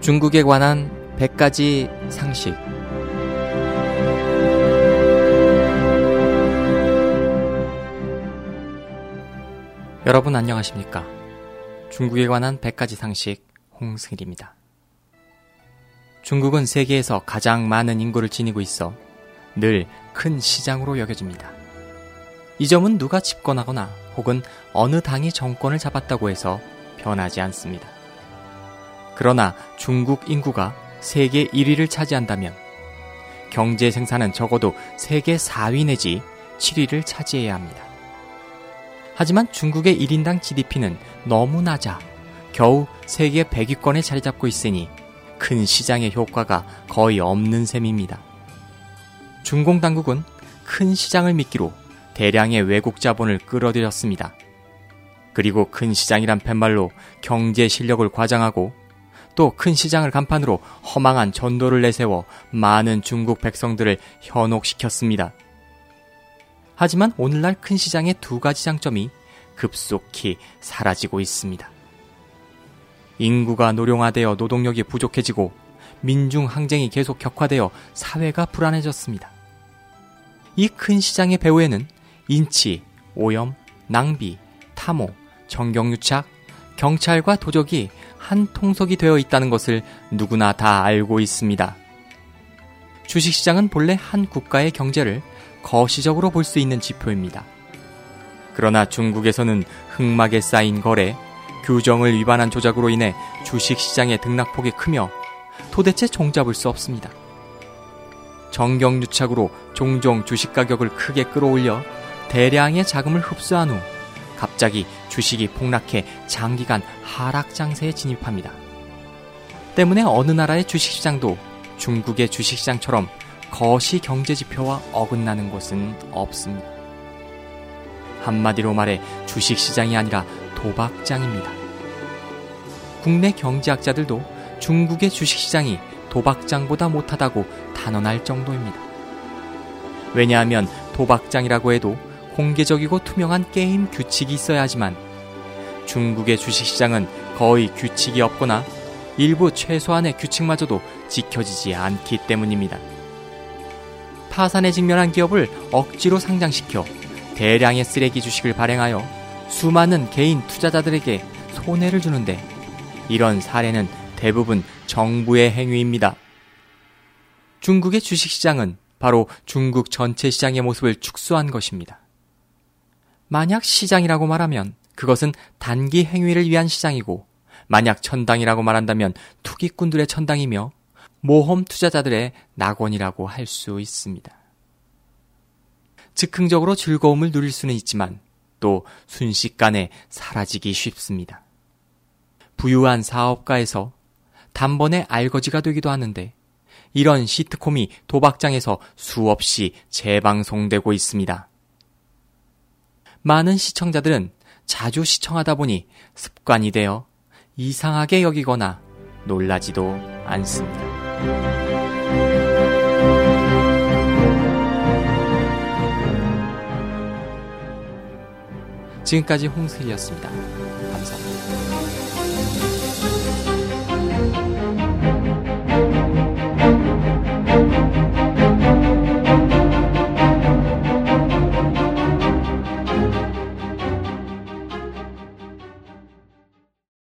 중국에 관한 100가지 상식. 여러분 안녕하십니까? 중국에 관한 100가지 상식 홍승일입니다. 중국은 세계에서 가장 많은 인구를 지니고 있어 늘 큰 시장으로 여겨집니다. 이 점은 누가 집권하거나 혹은 어느 당이 정권을 잡았다고 해서 변하지 않습니다. 그러나 중국 인구가 세계 1위를 차지한다면 경제 생산은 적어도 세계 4위 내지 7위를 차지해야 합니다. 하지만 중국의 1인당 GDP는 너무 낮아 겨우 세계 100위권에 자리 잡고 있으니 큰 시장의 효과가 거의 없는 셈입니다. 중공 당국은 큰 시장을 미끼로 대량의 외국 자본을 끌어들였습니다. 그리고 큰 시장이란 팻말로 경제 실력을 과장하고 또 큰 시장을 간판으로 허망한 전도를 내세워 많은 중국 백성들을 현혹시켰습니다. 하지만 오늘날 큰 시장의 두 가지 장점이 급속히 사라지고 있습니다. 인구가 노령화되어 노동력이 부족해지고 민중 항쟁이 계속 격화되어 사회가 불안해졌습니다. 이 큰 시장의 배후에는 인치, 오염, 낭비, 탐오, 정경유착, 경찰과 도적이 한 통속이 되어 있다는 것을 누구나 다 알고 있습니다. 주식시장은 본래 한 국가의 경제를 거시적으로 볼 수 있는 지표입니다. 그러나 중국에서는 흑막에 싸인 거래, 규정을 위반한 조작으로 인해 주식시장의 등락폭이 크며 도대체 종잡을 수 없습니다. 정경유착으로 종종 주식 가격을 크게 끌어올려 대량의 자금을 흡수한 후 갑자기 주식이 폭락해 장기간 하락 장세에 진입합니다. 때문에 어느 나라의 주식시장도 중국의 주식시장처럼 거시 경제 지표와 어긋나는 곳은 없습니다. 한마디로 말해 주식시장이 아니라 도박장입니다. 국내 경제학자들도 중국의 주식시장이 도박장보다 못하다고 단언할 정도입니다. 왜냐하면 도박장이라고 해도 공개적이고 투명한 게임 규칙이 있어야 하지만 중국의 주식시장은 거의 규칙이 없거나 일부 최소한의 규칙마저도 지켜지지 않기 때문입니다. 파산에 직면한 기업을 억지로 상장시켜 대량의 쓰레기 주식을 발행하여 수많은 개인 투자자들에게 손해를 주는데 이런 사례는 대부분 정부의 행위입니다. 중국의 주식시장은 바로 중국 전체 시장의 모습을 축소한 것입니다. 만약 시장이라고 말하면 그것은 단기 행위를 위한 시장이고 만약 천당이라고 말한다면 투기꾼들의 천당이며 모험 투자자들의 낙원이라고 할 수 있습니다. 즉흥적으로 즐거움을 누릴 수는 있지만 또 순식간에 사라지기 쉽습니다. 부유한 사업가에서 단번에 알거지가 되기도 하는데 이런 시트콤이 도박장에서 수없이 재방송되고 있습니다. 많은 시청자들은 자주 시청하다 보니 습관이 되어 이상하게 여기거나 놀라지도 않습니다. 지금까지 홍슬이었습니다.